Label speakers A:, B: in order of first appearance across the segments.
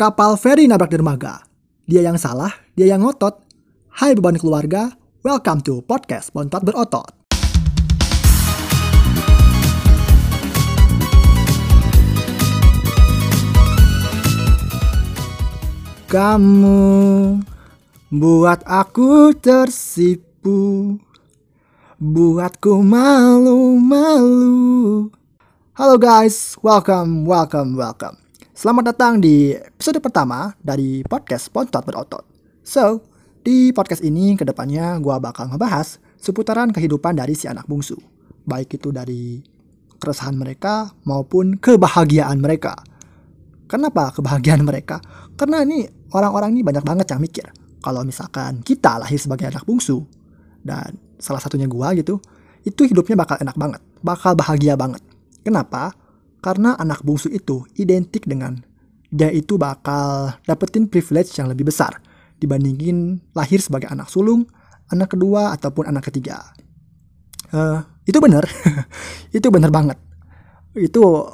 A: Kapal feri nabrak dermaga. Dia yang salah, dia yang ngotot. Hai beban keluarga, welcome to podcast Bontot Berotot. Kamu buat aku tersipu, buatku malu-malu. Halo guys, welcome, welcome, welcome. Selamat datang di episode pertama dari podcast Pontot Berotot. So, di podcast ini ke depannya gue bakal ngebahas seputaran kehidupan dari si anak bungsu. Baik itu dari keresahan mereka maupun kebahagiaan mereka. Kenapa kebahagiaan mereka? Karena ini orang-orang ini banyak banget yang mikir kalau misalkan kita lahir sebagai anak bungsu dan salah satunya gua gitu itu hidupnya bakal enak banget bakal bahagia banget kenapa karena anak bungsu itu identik dengan dia itu bakal dapetin privilege yang lebih besar dibandingin lahir sebagai anak sulung, anak kedua ataupun anak ketiga. Uh, itu bener, itu bener banget. Itu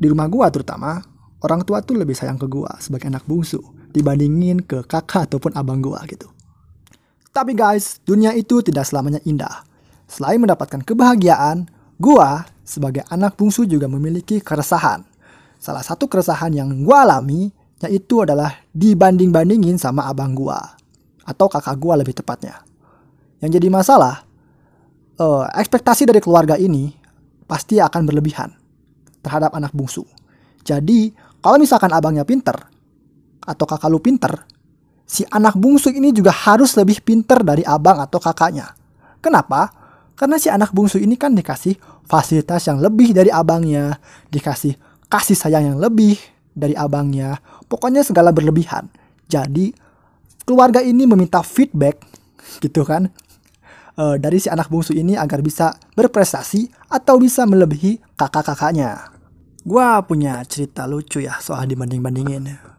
A: di rumah gua terutama orang tua tuh lebih sayang ke gua sebagai anak bungsu dibandingin ke kakak ataupun abang gua gitu. Tapi guys, dunia itu tidak selamanya indah. Selain mendapatkan kebahagiaan, gua sebagai anak bungsu juga memiliki keresahan. Salah satu keresahan yang gua alami yaitu adalah dibanding-bandingin sama abang gua atau kakak gua lebih tepatnya. Yang jadi masalah, uh, ekspektasi dari keluarga ini pasti akan berlebihan terhadap anak bungsu. Jadi, kalau misalkan abangnya pinter, atau kakak lu pinter, si anak bungsu ini juga harus lebih pinter dari abang atau kakaknya. Kenapa? Karena si anak bungsu ini kan dikasih fasilitas yang lebih dari abangnya, dikasih kasih sayang yang lebih dari abangnya. Pokoknya segala berlebihan. Jadi keluarga ini meminta feedback gitu kan uh, dari si anak bungsu ini agar bisa berprestasi atau bisa melebihi kakak-kakaknya. Gua punya cerita lucu ya soal dibanding-bandingin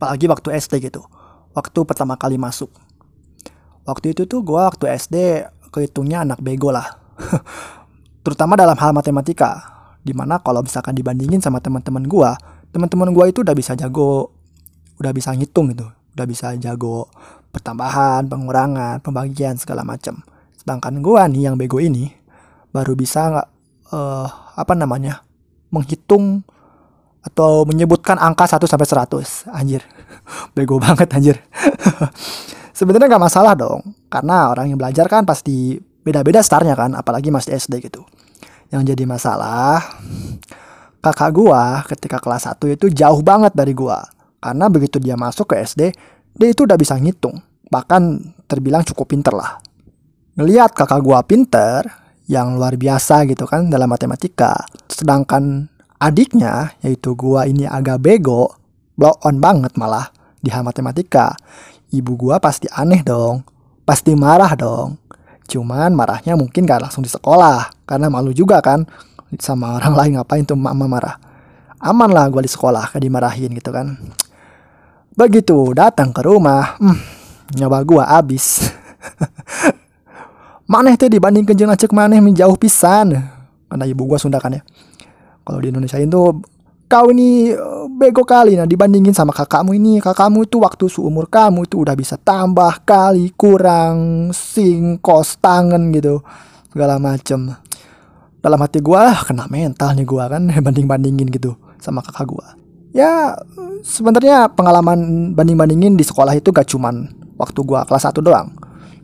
A: apalagi waktu SD gitu waktu pertama kali masuk waktu itu tuh gue waktu SD kehitungnya anak bego lah terutama dalam hal matematika di mana kalau misalkan dibandingin sama teman-teman gue teman-teman gue itu udah bisa jago udah bisa ngitung gitu udah bisa jago pertambahan pengurangan pembagian segala macam sedangkan gue nih yang bego ini baru bisa nggak uh, apa namanya menghitung atau menyebutkan angka 1 sampai 100. Anjir. Bego banget anjir. Sebenarnya nggak masalah dong, karena orang yang belajar kan pasti beda-beda startnya kan, apalagi masih SD gitu. Yang jadi masalah, kakak gua ketika kelas 1 itu jauh banget dari gua. Karena begitu dia masuk ke SD, dia itu udah bisa ngitung. Bahkan terbilang cukup pinter lah. Ngeliat kakak gua pinter, yang luar biasa gitu kan dalam matematika. Sedangkan adiknya yaitu gua ini agak bego blow on banget malah di hal matematika ibu gua pasti aneh dong. Pasti marah dong. Cuman marahnya mungkin gak langsung di sekolah. Karena malu juga kan sama orang lain ngapain tuh mama marah. Aman lah gua di sekolah kayak dimarahin gitu kan. Begitu datang ke rumah hmm, nyawa gua abis maneh tuh dibanding kenjeng acek maneh menjauh pisan. Karena ibu gua Sunda kan ya. Kalau di Indonesia itu kau ini bego kali nah dibandingin sama kakakmu ini. Kakakmu itu waktu seumur kamu itu udah bisa tambah kali kurang singkos tangan gitu. Segala macem. Dalam hati gue kena mental nih gue kan banding bandingin gitu sama kakak gue ya sebenarnya pengalaman banding bandingin di sekolah itu gak cuman waktu gue kelas 1 doang.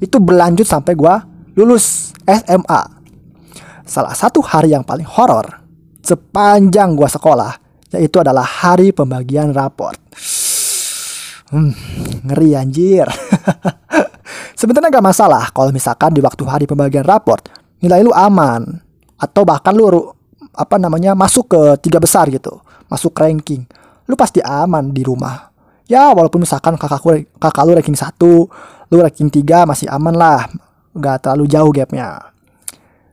A: Itu berlanjut sampai gue lulus SMA salah satu hari yang paling horor sepanjang gua sekolah yaitu adalah hari pembagian raport. Hmm, ngeri anjir. Sebenarnya gak masalah kalau misalkan di waktu hari pembagian raport nilai lu aman atau bahkan lu apa namanya masuk ke tiga besar gitu, masuk ranking. Lu pasti aman di rumah. Ya walaupun misalkan kakak lu, kakak lu ranking satu, lu ranking tiga masih aman lah, nggak terlalu jauh gapnya.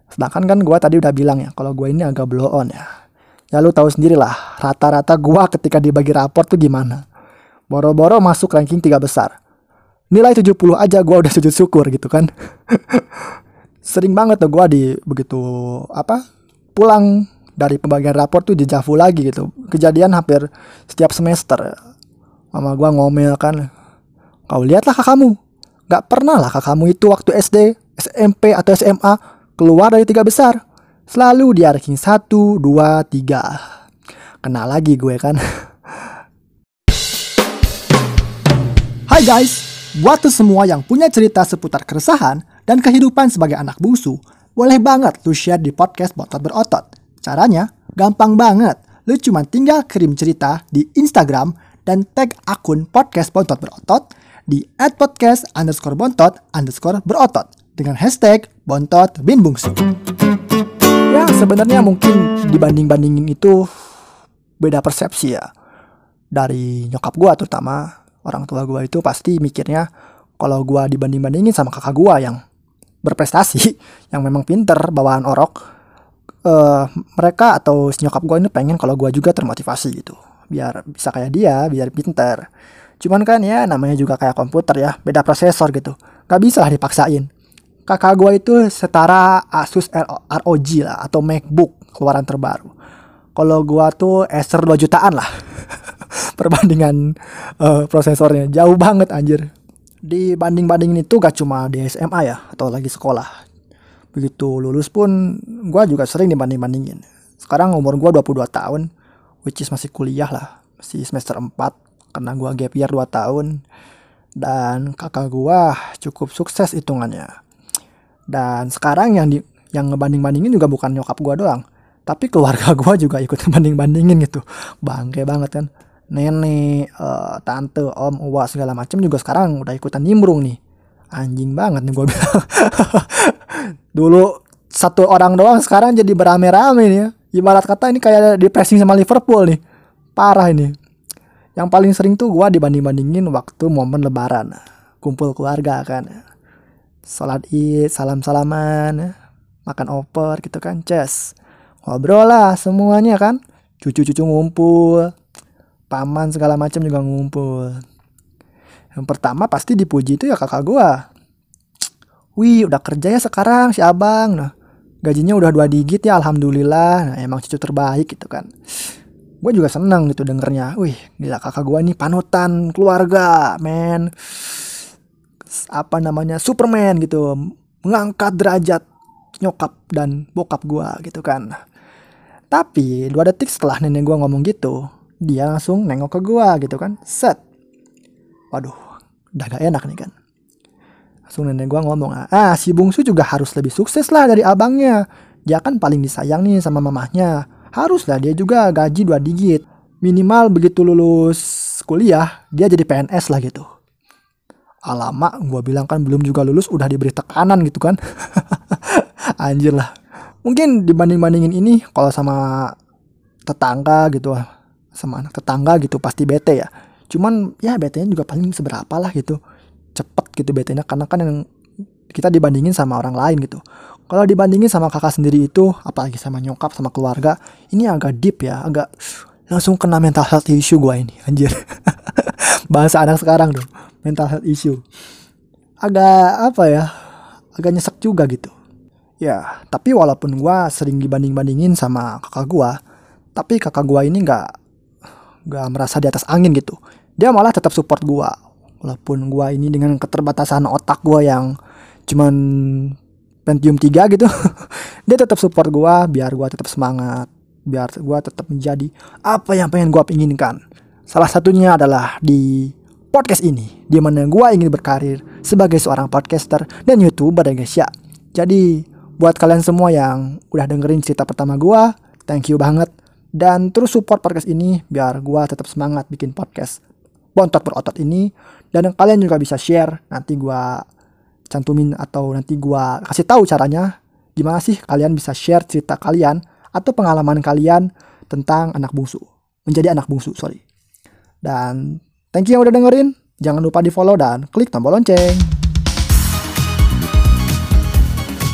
A: Sedangkan kan gue tadi udah bilang ya, kalau gue ini agak blow on ya. Ya lu tahu sendiri lah, rata-rata gue ketika dibagi raport tuh gimana. Boro-boro masuk ranking tiga besar. Nilai 70 aja gue udah sujud syukur gitu kan. Sering banget tuh gue di begitu apa pulang dari pembagian raport tuh di Javu lagi gitu. Kejadian hampir setiap semester. Mama gue ngomel kan. Kau lihatlah kakakmu. Gak pernah lah kakakmu itu waktu SD, SMP atau SMA keluar dari tiga besar. Selalu di ranking satu, dua, tiga. Kena lagi gue kan. Hai guys, buat tuh semua yang punya cerita seputar keresahan dan kehidupan sebagai anak bungsu, boleh banget lu share di podcast Botot Berotot. Caranya gampang banget. Lu cuma tinggal kirim cerita di Instagram dan tag akun podcast Bontot Berotot di berotot dengan hashtag bontot bin bungsu. Ya sebenarnya mungkin dibanding-bandingin itu beda persepsi ya. Dari nyokap gua terutama orang tua gua itu pasti mikirnya kalau gua dibanding-bandingin sama kakak gua yang berprestasi yang memang pinter bawaan orok uh, mereka atau nyokap gue ini pengen kalau gue juga termotivasi gitu. Biar bisa kayak dia biar pinter. Cuman kan ya namanya juga kayak komputer ya beda prosesor gitu. Gak bisa lah dipaksain kakak gue itu setara Asus ROG lah atau MacBook keluaran terbaru kalau gue tuh Acer 2 jutaan lah perbandingan uh, prosesornya jauh banget anjir dibanding-bandingin itu gak cuma di SMA ya atau lagi sekolah. Begitu lulus pun gue juga sering dibanding-bandingin. Sekarang umur gue 22 tahun, which is masih kuliah lah, masih semester 4 karena gue gap year 2 tahun. Dan kakak gue cukup sukses hitungannya. Dan sekarang yang di yang ngebanding-bandingin juga bukan nyokap gue doang, tapi keluarga gue juga ikut ngebanding-bandingin gitu. Bangke banget kan nenek, uh, tante, om, uwa segala macam juga sekarang udah ikutan nimbrung nih. Anjing banget nih gue bilang. Dulu satu orang doang sekarang jadi berame-rame nih ya. Ibarat kata ini kayak di pressing sama Liverpool nih. Parah ini. Yang paling sering tuh gue dibanding-bandingin waktu momen lebaran. Kumpul keluarga kan. Salat id, salam-salaman, makan oper gitu kan, ces. Ngobrol lah semuanya kan. Cucu-cucu ngumpul, paman segala macam juga ngumpul. Yang pertama pasti dipuji itu ya kakak gua. Wih udah kerja ya sekarang si abang. Nah gajinya udah dua digit ya alhamdulillah. Nah emang cucu terbaik gitu kan. Gue juga seneng gitu dengernya. Wih gila kakak gua nih panutan keluarga men. Apa namanya Superman gitu. Mengangkat derajat nyokap dan bokap gua gitu kan. Tapi dua detik setelah nenek gua ngomong gitu, dia langsung nengok ke gua gitu kan. Set. Waduh udah gak enak nih kan. Langsung nenek gua ngomong ah si bungsu juga harus lebih sukses lah dari abangnya. Dia kan paling disayang nih sama mamahnya. Harus lah dia juga gaji dua digit. Minimal begitu lulus kuliah dia jadi PNS lah gitu alamak gua bilang kan belum juga lulus udah diberi tekanan gitu kan. Anjir lah. Mungkin dibanding bandingin ini kalau sama tetangga gitu sama anak tetangga gitu pasti bete ya. Cuman ya bete juga paling seberapa lah gitu. Cepet gitu bete-nya karena kan yang kita dibandingin sama orang lain gitu. Kalau dibandingin sama kakak sendiri itu apalagi sama nyokap sama keluarga ini agak deep ya agak langsung kena mental health issue gue ini. Anjir. Bahasa anak sekarang dong mental health issue. Agak apa ya agak nyesek juga gitu. Ya tapi walaupun gue sering dibanding bandingin sama kakak gue tapi kakak gue ini nggak gak merasa di atas angin gitu. Dia malah tetap support gua. Walaupun gua ini dengan keterbatasan otak gua yang cuman Pentium 3 gitu dia tetap support gua biar gua tetap semangat biar gua tetap menjadi apa yang pengen gua inginkan. Salah satunya adalah di podcast ini di mana gua ingin berkarir sebagai seorang podcaster dan youtuber ya guys ya jadi buat kalian semua yang udah dengerin cerita pertama gua thank you banget. Dan terus support podcast ini biar gue tetap semangat bikin podcast. Bontot berotot ini. Dan kalian juga bisa share nanti gue cantumin atau nanti gue kasih tahu caranya gimana sih kalian bisa share cerita kalian atau pengalaman kalian tentang anak bungsu. Menjadi anak bungsu sorry. Dan thank you yang udah dengerin. Jangan lupa di follow dan klik tombol lonceng